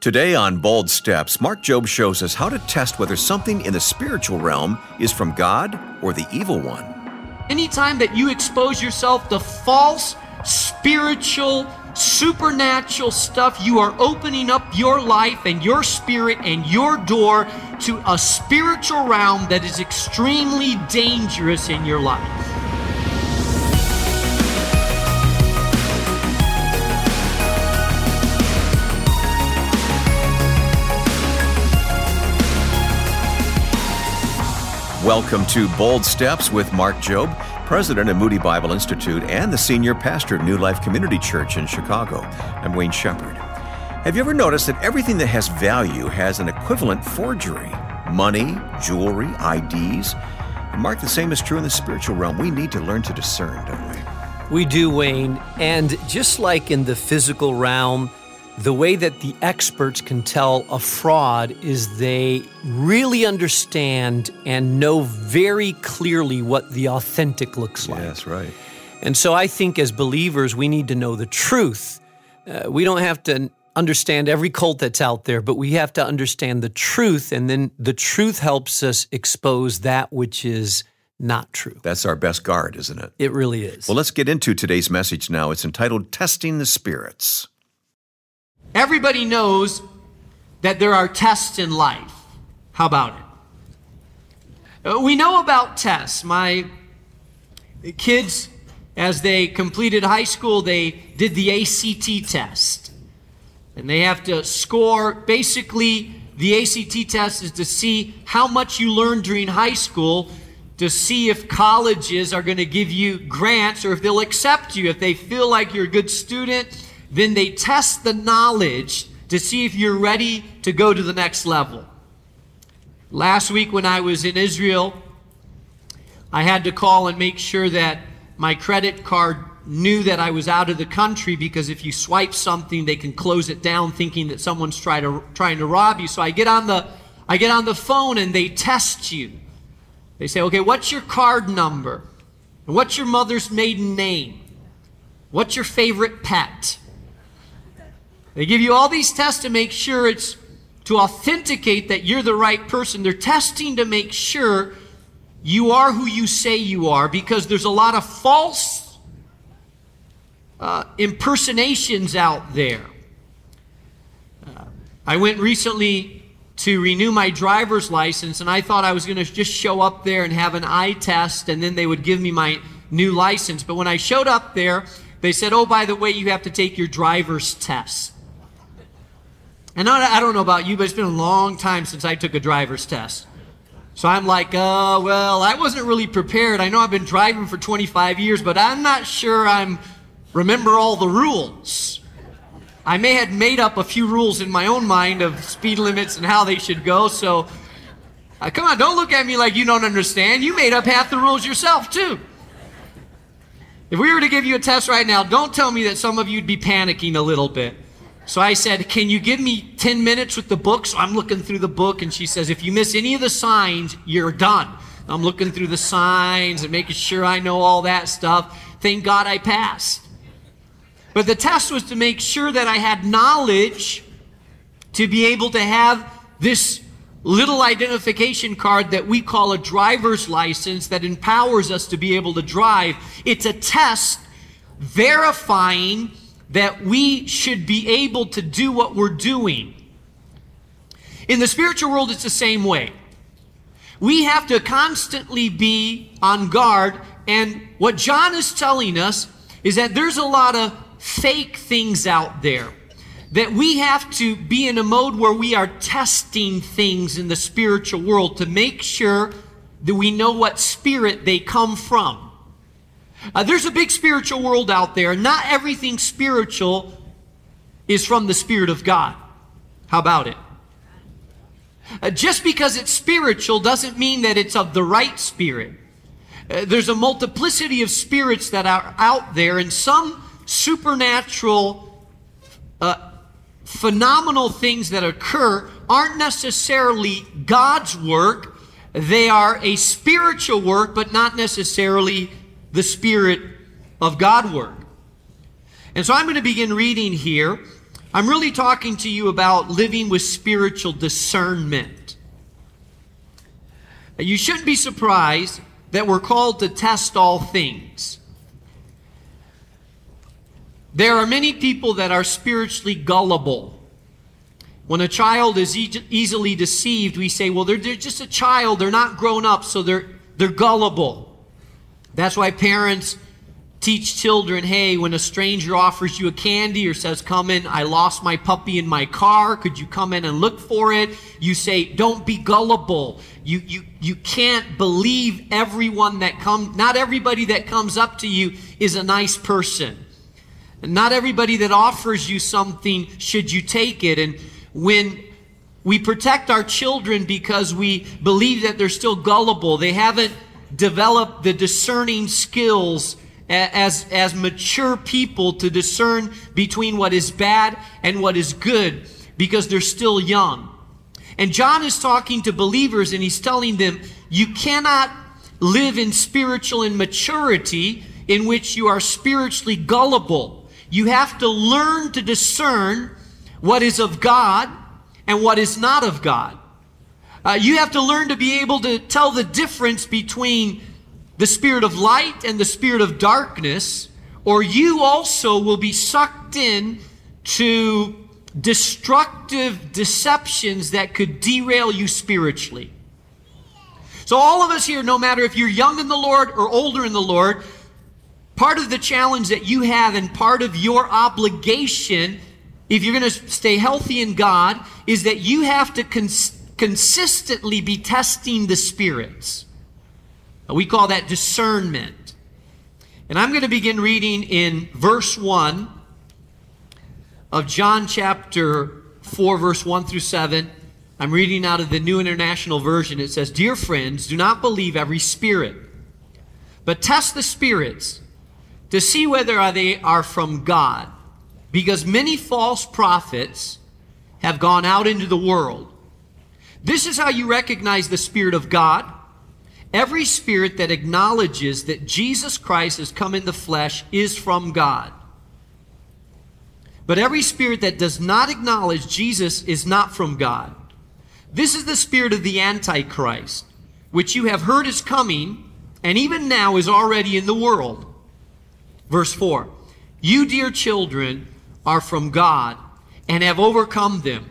Today on Bold Steps, Mark Jobe shows us how to test whether something in the spiritual realm is from God or the evil one. Anytime that you expose yourself to false, spiritual, supernatural stuff, you are opening up your life and your spirit and your door to a spiritual realm that is extremely dangerous in your life. Welcome to Bold Steps with Mark Jobe, president of Moody Bible Institute and the senior pastor of New Life Community Church in Chicago. I'm Wayne Shepherd. Have you ever noticed that everything that has value has an equivalent forgery? Money, jewelry, IDs. Mark, the same is true in the spiritual realm. We need to learn to discern, don't we? We do, Wayne. And just like in the physical realm, the way that the experts can tell a fraud is they really understand and know very clearly what the authentic looks like. That's right. And so I think as believers, we need to know the truth. Uh, we don't have to understand every cult that's out there, but we have to understand the truth. And then the truth helps us expose that which is not true. That's our best guard, isn't it? It really is. Well, let's get into today's message now. It's entitled Testing the Spirits. Everybody knows that there are tests in life. How about it? Uh, we know about tests. My kids, as they completed high school, they did the ACT test. And they have to score basically, the ACT test is to see how much you learned during high school to see if colleges are going to give you grants or if they'll accept you. If they feel like you're a good student, then they test the knowledge to see if you're ready to go to the next level. Last week, when I was in Israel, I had to call and make sure that my credit card knew that I was out of the country because if you swipe something, they can close it down thinking that someone's try to, trying to rob you. So I get on the I get on the phone and they test you. They say, okay, what's your card number? What's your mother's maiden name? What's your favorite pet? They give you all these tests to make sure it's to authenticate that you're the right person. They're testing to make sure you are who you say you are because there's a lot of false uh, impersonations out there. Uh, I went recently to renew my driver's license and I thought I was going to just show up there and have an eye test and then they would give me my new license. But when I showed up there, they said, oh, by the way, you have to take your driver's test. And I, don't know about you, but it's been a long time since I took a driver's test. So I'm like, uh, well, I wasn't really prepared. I know I've been driving for 25 years, but I'm not sure I'm remember all the rules. I may have made up a few rules in my own mind of speed limits and how they should go. So, uh, come on, don't look at me like you don't understand. You made up half the rules yourself too. If we were to give you a test right now, don't tell me that some of you'd be panicking a little bit. So I said, Can you give me 10 minutes with the book? So I'm looking through the book, and she says, If you miss any of the signs, you're done. I'm looking through the signs and making sure I know all that stuff. Thank God I passed. But the test was to make sure that I had knowledge to be able to have this little identification card that we call a driver's license that empowers us to be able to drive. It's a test verifying that we should be able to do what we're doing. In the spiritual world, it's the same way. We have to constantly be on guard. And what John is telling us is that there's a lot of fake things out there. That we have to be in a mode where we are testing things in the spiritual world to make sure that we know what spirit they come from. Uh, there's a big spiritual world out there. Not everything spiritual is from the Spirit of God. How about it? Uh, just because it's spiritual doesn't mean that it's of the right spirit. Uh, there's a multiplicity of spirits that are out there, and some supernatural, uh, phenomenal things that occur aren't necessarily God's work. They are a spiritual work, but not necessarily the Spirit of God work. And so I'm going to begin reading here I'm really talking to you about living with spiritual discernment. You shouldn't be surprised that we're called to test all things. There are many people that are spiritually gullible. When a child is e- easily deceived, we say, well, they're, they're just a child, they're not grown up, so they're, they're gullible. That's why parents teach children hey, when a stranger offers you a candy or says, Come in, I lost my puppy in my car, could you come in and look for it? You say, Don't be gullible. You, you, you can't believe everyone that comes, not everybody that comes up to you is a nice person. Not everybody that offers you something should you take it. And when we protect our children because we believe that they're still gullible, they haven't developed the discerning skills as, as mature people to discern between what is bad and what is good because they're still young. And John is talking to believers and he's telling them, you cannot live in spiritual immaturity in which you are spiritually gullible. You have to learn to discern what is of God and what is not of God. Uh, you have to learn to be able to tell the difference between the spirit of light and the spirit of darkness, or you also will be sucked in to destructive deceptions that could derail you spiritually. So, all of us here, no matter if you're young in the Lord or older in the Lord, part of the challenge that you have and part of your obligation, if you're going to stay healthy in God, is that you have to cons- consistently be testing the spirits. Uh, we call that discernment. And I'm going to begin reading in verse 1 of John chapter 4, verse 1 through 7. I'm reading out of the New International Version. It says, Dear friends, do not believe every spirit, but test the spirits to see whether they are from God, because many false prophets have gone out into the world. This is how you recognize the Spirit of God. Every spirit that acknowledges that Jesus Christ has come in the flesh is from God. But every spirit that does not acknowledge Jesus is not from God. This is the spirit of the Antichrist, which you have heard is coming, and even now is already in the world. Verse 4 You, dear children, are from God and have overcome them,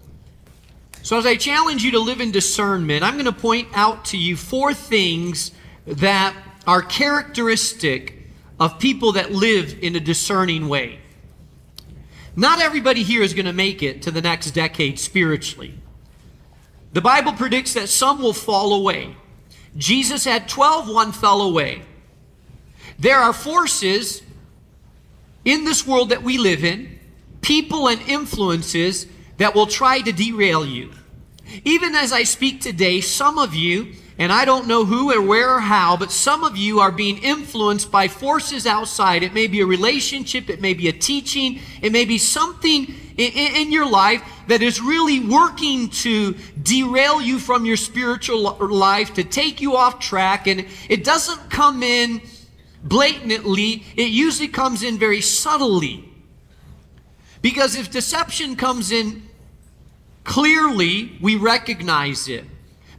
So, as I challenge you to live in discernment, I'm going to point out to you four things that are characteristic of people that live in a discerning way. Not everybody here is going to make it to the next decade spiritually. The Bible predicts that some will fall away. Jesus had 12, one fell away. There are forces in this world that we live in, people and influences that will try to derail you. Even as I speak today, some of you and I don't know who or where or how, but some of you are being influenced by forces outside. It may be a relationship, it may be a teaching, it may be something in, in, your life that is really working to derail you from your spiritual life, to take you off track. And it doesn't come in blatantly, it usually comes in very subtly. Because if deception comes in clearly, we recognize it.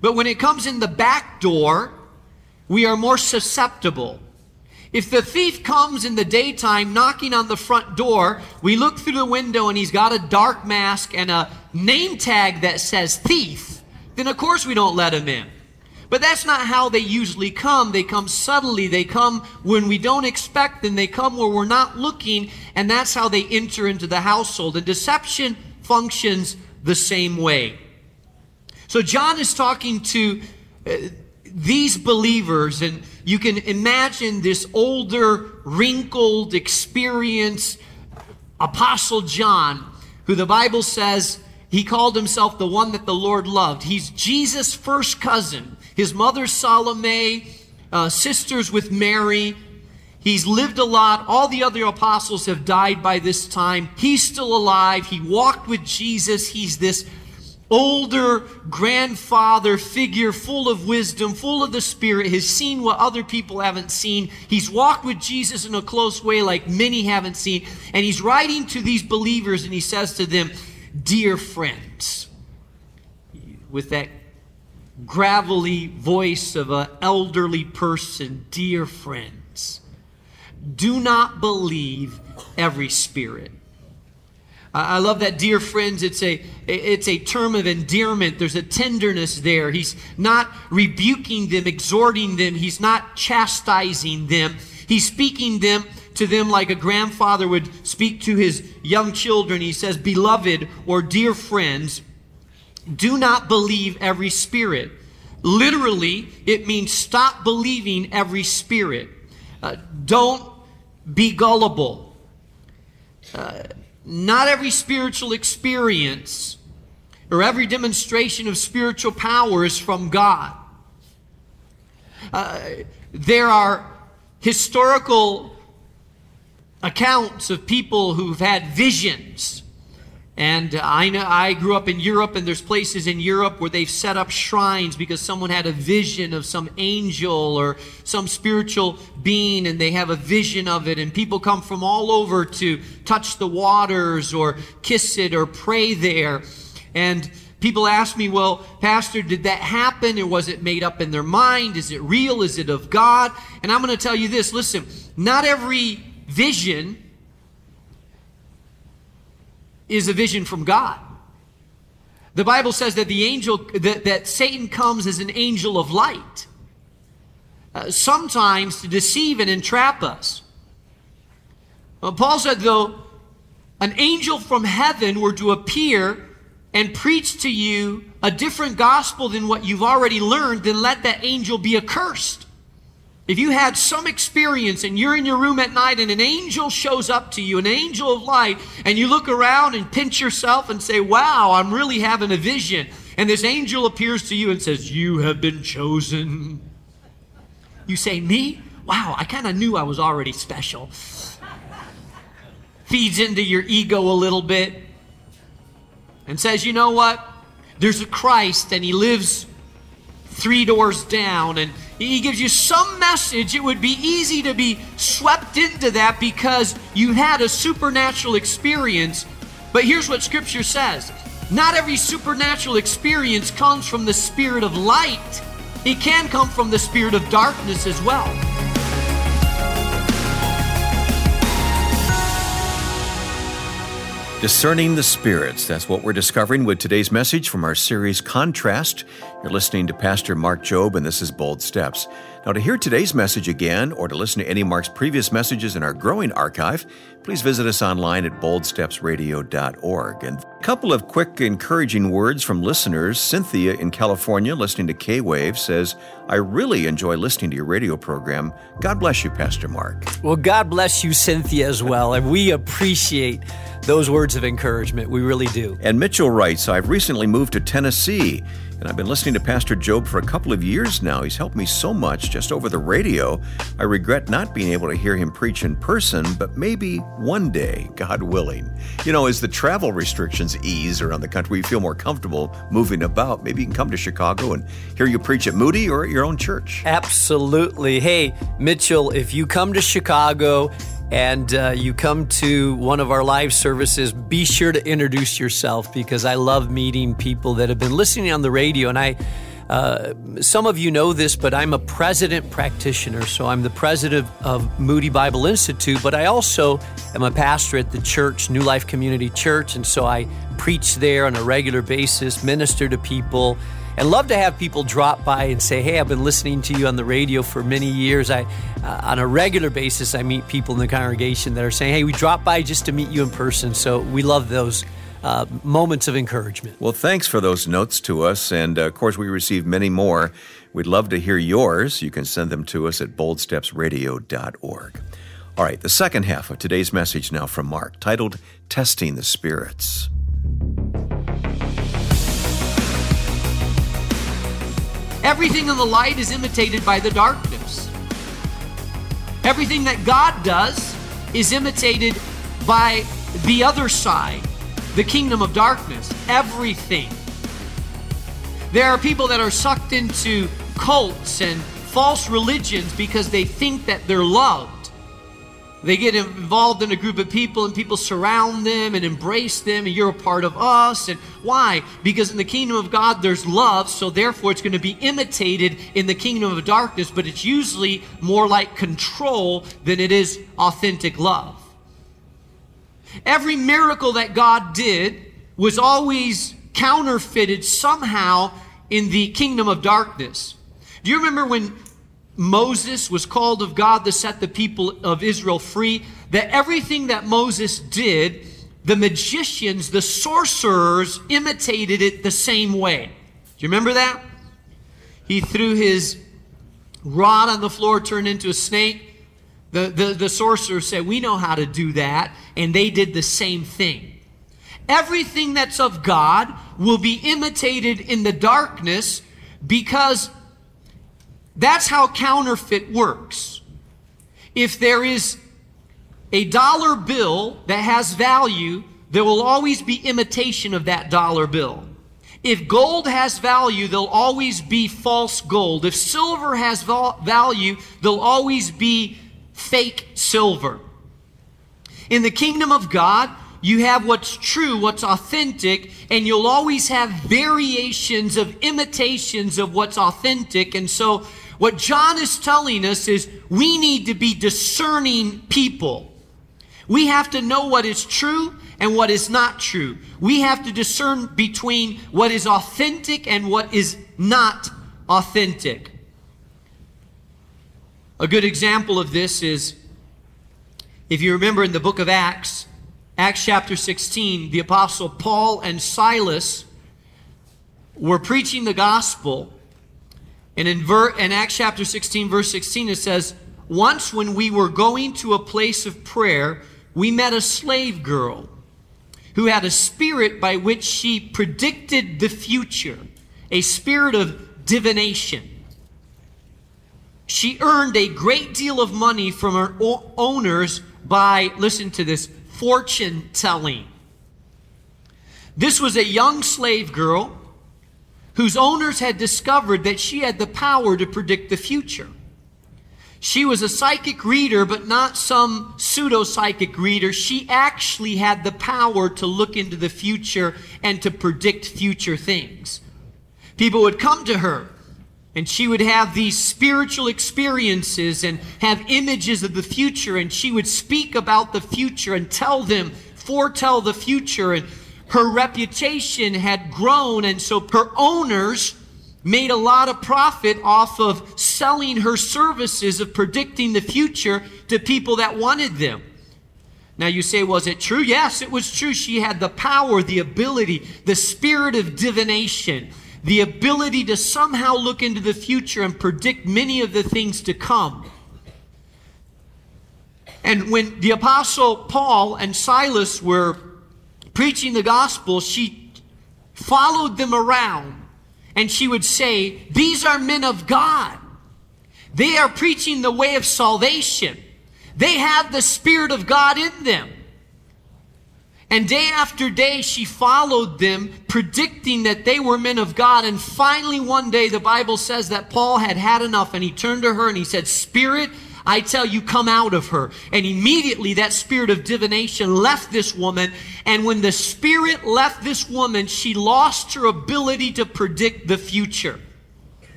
But when it comes in the back door, we are more susceptible. If the thief comes in the daytime knocking on the front door, we look through the window and he's got a dark mask and a name tag that says thief, then of course we don't let him in. But that's not how they usually come. They come subtly. They come when we don't expect them. They come where we're not looking, and that's how they enter into the household. And deception functions the same way. So John is talking to uh, these believers, and you can imagine this older, wrinkled, experienced Apostle John, who the Bible says he called himself the one that the Lord loved. He's Jesus' first cousin. His mother, Salome, uh, sisters with Mary. He's lived a lot. All the other apostles have died by this time. He's still alive. He walked with Jesus. He's this older grandfather figure full of wisdom, full of the Spirit, has seen what other people haven't seen. He's walked with Jesus in a close way like many haven't seen. And he's writing to these believers and he says to them, Dear friends, with that gravelly voice of an elderly person, dear friends, do not believe every spirit I love that, dear friends. It's a, it's a term of endearment. There's a tenderness there. He's not rebuking them, exhorting them. He's not chastising them. He's speaking them to them like a grandfather would speak to his young children. He says, Beloved or dear friends, do not believe every spirit. Literally, it means stop believing every spirit. Uh, don't be gullible. Uh, not every spiritual experience or every demonstration of spiritual power is from God. Uh, there are historical accounts of people who've had visions and I know I grew up in Europe, and there's places in Europe where they've set up shrines because someone had a vision of some angel or some spiritual being, and they have a vision of it. And people come from all over to touch the waters or kiss it or pray there. And people ask me, well, Pastor, did that happen? Or was it made up in their mind? Is it real? Is it of God? And I'm going to tell you this listen, not every vision is a vision from God. The Bible says that the angel, that, that Satan comes as an angel of light, uh, sometimes to deceive and entrap us. Well, Paul said, though, an angel from heaven were to appear and preach to you a different gospel than what you've already learned, then let that angel be accursed. If you had some experience and you're in your room at night and an angel shows up to you, an angel of light, and you look around and pinch yourself and say, Wow, I'm really having a vision. And this angel appears to you and says, You have been chosen. You say, Me? Wow, I kind of knew I was already special. Feeds into your ego a little bit and says, You know what? There's a Christ and he lives three doors down and he gives you some message, it would be easy to be swept into that because you had a supernatural experience. But here's what Scripture says not every supernatural experience comes from the spirit of light, it can come from the spirit of darkness as well. Discerning the Spirits. That's what we're discovering with today's message from our series Contrast. You're listening to Pastor Mark Jobe, and this is Bold Steps. Now, to hear today's message again or to listen to any Mark's previous messages in our growing archive, please visit us online at boldstepsradio.org. And a couple of quick encouraging words from listeners. Cynthia in California, listening to K Wave, says, I really enjoy listening to your radio program. God bless you, Pastor Mark. Well, God bless you, Cynthia, as well. And we appreciate those words of encouragement. We really do. And Mitchell writes, I've recently moved to Tennessee and I've been listening to Pastor Jobe for a couple of years now. He's helped me so much just over the radio. I regret not being able to hear him preach in person, but maybe one day, God willing. You know, as the travel restrictions ease around the country, you feel more comfortable moving about. Maybe you can come to Chicago and hear you preach at Moody or at your own church. Absolutely. Hey, Mitchell, if you come to Chicago, and uh, you come to one of our live services, be sure to introduce yourself because I love meeting people that have been listening on the radio. And I, uh, some of you know this, but I'm a president practitioner. So I'm the president of Moody Bible Institute, but I also am a pastor at the church, New Life Community Church. And so I preach there on a regular basis, minister to people and love to have people drop by and say, "Hey, I've been listening to you on the radio for many years." I, uh, on a regular basis, I meet people in the congregation that are saying, "Hey, we dropped by just to meet you in person." So we love those. Uh, moments of encouragement. Well, thanks for those notes to us. And uh, of course, we received many more. We'd love to hear yours. You can send them to us at boldstepsradio.org. All right, the second half of today's message now from Mark, titled Testing the Spirits. Everything in the light is imitated by the darkness. Everything that God does is imitated by the other side, the kingdom of darkness. Everything. There are people that are sucked into cults and false religions because they think that they're loved. They get involved in a group of people and people surround them and embrace them, and you're a part of us. And why? Because in the kingdom of God there's love, so therefore it's going to be imitated in the kingdom of darkness, but it's usually more like control than it is authentic love. Every miracle that God did was always counterfeited somehow in the kingdom of darkness. Do you remember when Moses was called of God to set the people of Israel free? That everything that Moses did, the magicians, the sorcerers imitated it the same way. Do you remember that? He threw his rod on the floor, turned into a snake. The, the, the sorcerer said, We know how to do that. And they did the same thing. Everything that's of God will be imitated in the darkness because that's how counterfeit works. If there is a dollar bill that has value, there will always be imitation of that dollar bill. If gold has value, there'll always be false gold. If silver has value, there'll always be fake silver. In the kingdom of God, you have what's true, what's authentic, and you'll always have variations of imitations of what's authentic. And so what John is telling us is we need to be discerning people. We have to know what is true and what is not true. We have to discern between what is authentic and what is not authentic. A good example of this is if you remember in the book of Acts, Acts chapter 16, the apostle Paul and Silas were preaching the gospel and in, ver- in Acts chapter 16, verse 16, it says, Once when we were going to a place of prayer, we met a slave girl who had a spirit by which she predicted the future, a spirit of divination. She earned a great deal of money from her o- owners by, listen to this, fortune telling. This was a young slave girl whose owners had discovered that she had the power to predict the future. She was a psychic reader, but not some pseudo psychic reader. She actually had the power to look into the future and to predict future things. People would come to her, and she would have these spiritual experiences and have images of the future, and she would speak about the future and tell them, foretell the future. And her reputation had grown, and so her owners made a lot of profit off of selling her services of predicting the future to people that wanted them. Now you say, was it true? Yes, it was true. She had the power, the ability, the spirit of divination, the ability to somehow look into the future and predict many of the things to come. And when the apostle Paul and Silas were preaching the gospel, she followed them around and she would say, These are men of God. They are preaching the way of salvation. They have the Spirit of God in them. And day after day, she followed them, predicting that they were men of God. And finally, one day, the Bible says that Paul had had enough, and he turned to her and he said, Spirit, I tell you, come out of her. And immediately that spirit of divination left this woman. And when the spirit left this woman, she lost her ability to predict the future.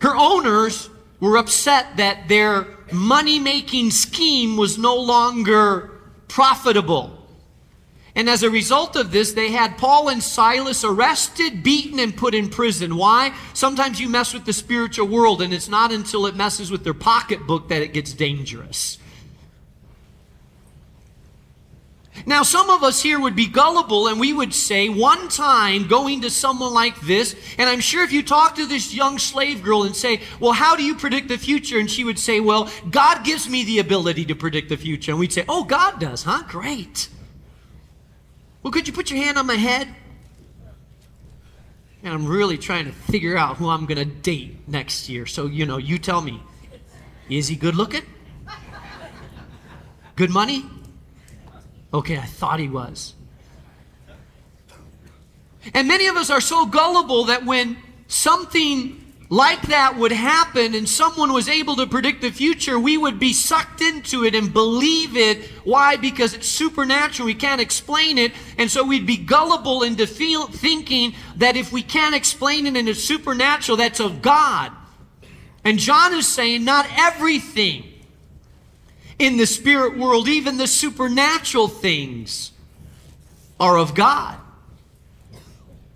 Her owners were upset that their money making scheme was no longer profitable. And as a result of this, they had Paul and Silas arrested, beaten, and put in prison. Why? Sometimes you mess with the spiritual world, and it's not until it messes with their pocketbook that it gets dangerous. Now, some of us here would be gullible and we would say, one time going to someone like this, and I'm sure if you talk to this young slave girl and say, Well, how do you predict the future? And she would say, Well, God gives me the ability to predict the future. And we'd say, Oh, God does, huh? Great. Well, could you put your hand on my head? And I'm really trying to figure out who I'm going to date next year. So, you know, you tell me is he good looking? Good money? Okay, I thought he was. And many of us are so gullible that when something like that would happen and someone was able to predict the future, we would be sucked into it and believe it. Why? Because it's supernatural. We can't explain it. And so we'd be gullible into feel, thinking that if we can't explain it and it's supernatural, that's of God. And John is saying not everything in the spirit world, even the supernatural things, are of God.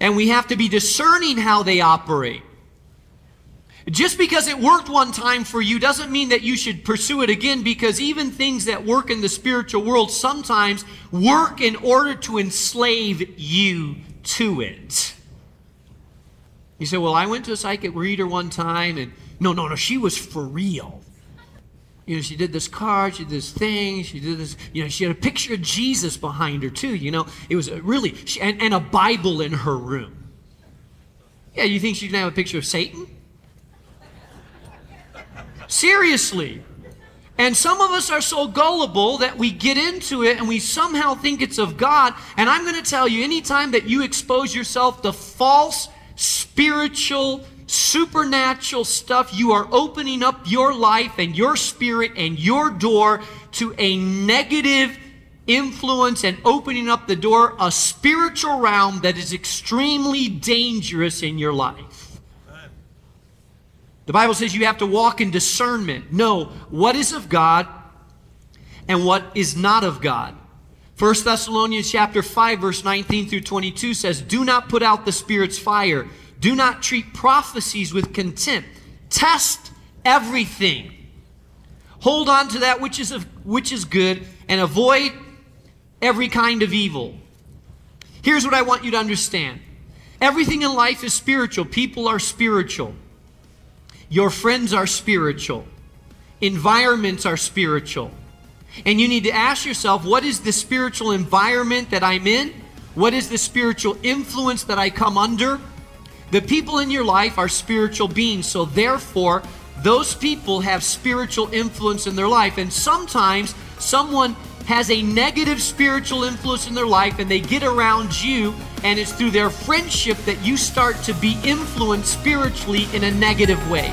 And we have to be discerning how they operate. Just because it worked one time for you doesn't mean that you should pursue it again because even things that work in the spiritual world sometimes work in order to enslave you to it. You say, Well, I went to a psychic reader one time and no, no, no, she was for real. You know, she did this card, she did this thing, she did this, you know, she had a picture of Jesus behind her too, you know. It was really, she, and, and a Bible in her room. Yeah, you think she can have a picture of Satan? Seriously. And some of us are so gullible that we get into it and we somehow think it's of God. And I'm going to tell you, anytime that you expose yourself to false spiritual supernatural stuff, you are opening up your life and your spirit and your door to a negative influence and opening up the door, a spiritual realm that is extremely dangerous in your life. The Bible says you have to walk in discernment. Know what is of God and what is not of God. 1 Thessalonians chapter 5 verse 19 through 22 says, "Do not put out the spirit's fire." Do not treat prophecies with contempt. Test everything. Hold on to that which is, of, which is good and avoid every kind of evil. Here's what I want you to understand everything in life is spiritual. People are spiritual. Your friends are spiritual. Environments are spiritual. And you need to ask yourself what is the spiritual environment that I'm in? What is the spiritual influence that I come under? The people in your life are spiritual beings, so therefore, those people have spiritual influence in their life. And sometimes someone has a negative spiritual influence in their life and they get around you, and it's through their friendship that you start to be influenced spiritually in a negative way.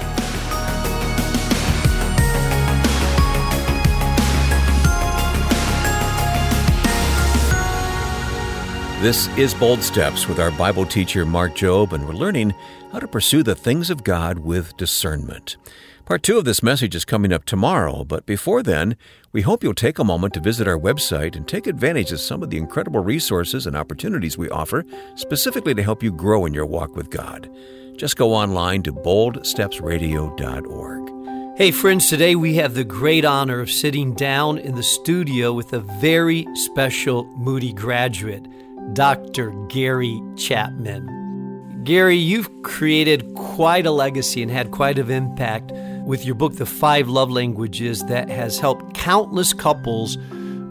This is Bold Steps with our Bible teacher, Mark Jobe, and we're learning how to pursue the things of God with discernment. Part two of this message is coming up tomorrow, but before then, we hope you'll take a moment to visit our website and take advantage of some of the incredible resources and opportunities we offer, specifically to help you grow in your walk with God. Just go online to boldstepsradio.org. Hey, friends, today we have the great honor of sitting down in the studio with a very special Moody graduate. Dr. Gary Chapman. Gary, you've created quite a legacy and had quite an impact with your book, The Five Love Languages, that has helped countless couples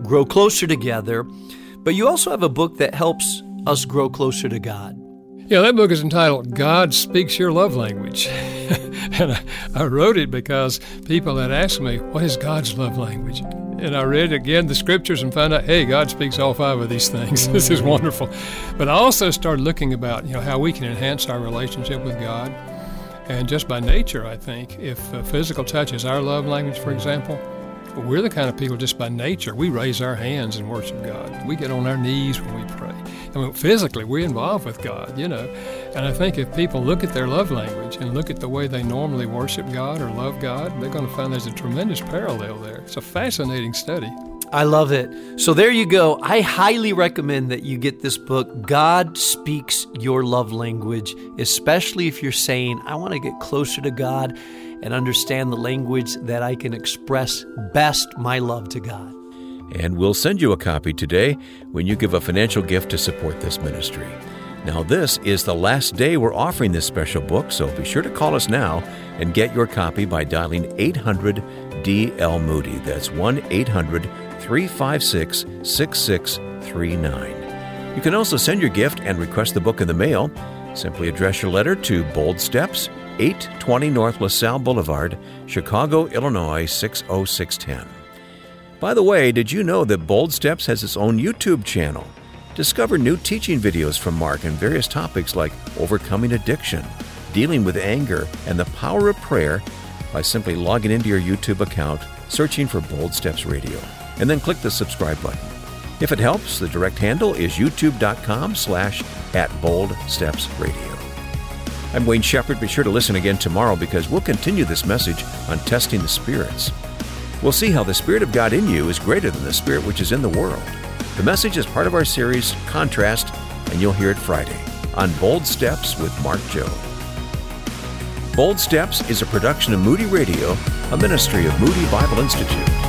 grow closer together. But you also have a book that helps us grow closer to God. Yeah, that book is entitled God Speaks Your Love Language. and I, wrote it because people had asked me, What is God's love language? And I read again the scriptures and found out, hey, God speaks all five of these things. this is wonderful. But I also started looking about, you know, how we can enhance our relationship with God. And just by nature, I think, if uh, physical touch is our love language, for example, we're the kind of people just by nature, we raise our hands and worship God. We get on our knees when we pray. I mean, physically, we're involved with God, you know. And I think if people look at their love language and look at the way they normally worship God or love God, they're going to find there's a tremendous parallel there. It's a fascinating study. I love it. So there you go. I highly recommend that you get this book, God Speaks Your Love Language, especially if you're saying, I want to get closer to God and understand the language that I can express best my love to God. And we'll send you a copy today when you give a financial gift to support this ministry. Now, this is the last day we're offering this special book, so be sure to call us now and get your copy by dialing 800 DL Moody. That's 1 800 356 6639. You can also send your gift and request the book in the mail. Simply address your letter to Bold Steps, 820 North LaSalle Boulevard, Chicago, Illinois 60610. By the way, did you know that Bold Steps has its own YouTube channel? Discover new teaching videos from Mark on various topics like overcoming addiction, dealing with anger, and the power of prayer by simply logging into your YouTube account, searching for Bold Steps Radio, and then click the subscribe button. If it helps, the direct handle is youtube.com slash at Bold Steps Radio. I'm Wayne Shepherd. Be sure to listen again tomorrow because we'll continue this message on testing the spirits. We'll see how the Spirit of God in you is greater than the Spirit which is in the world. The message is part of our series, Contrast, and you'll hear it Friday on Bold Steps with Mark Jobe. Bold Steps is a production of Moody Radio, a ministry of Moody Bible Institute.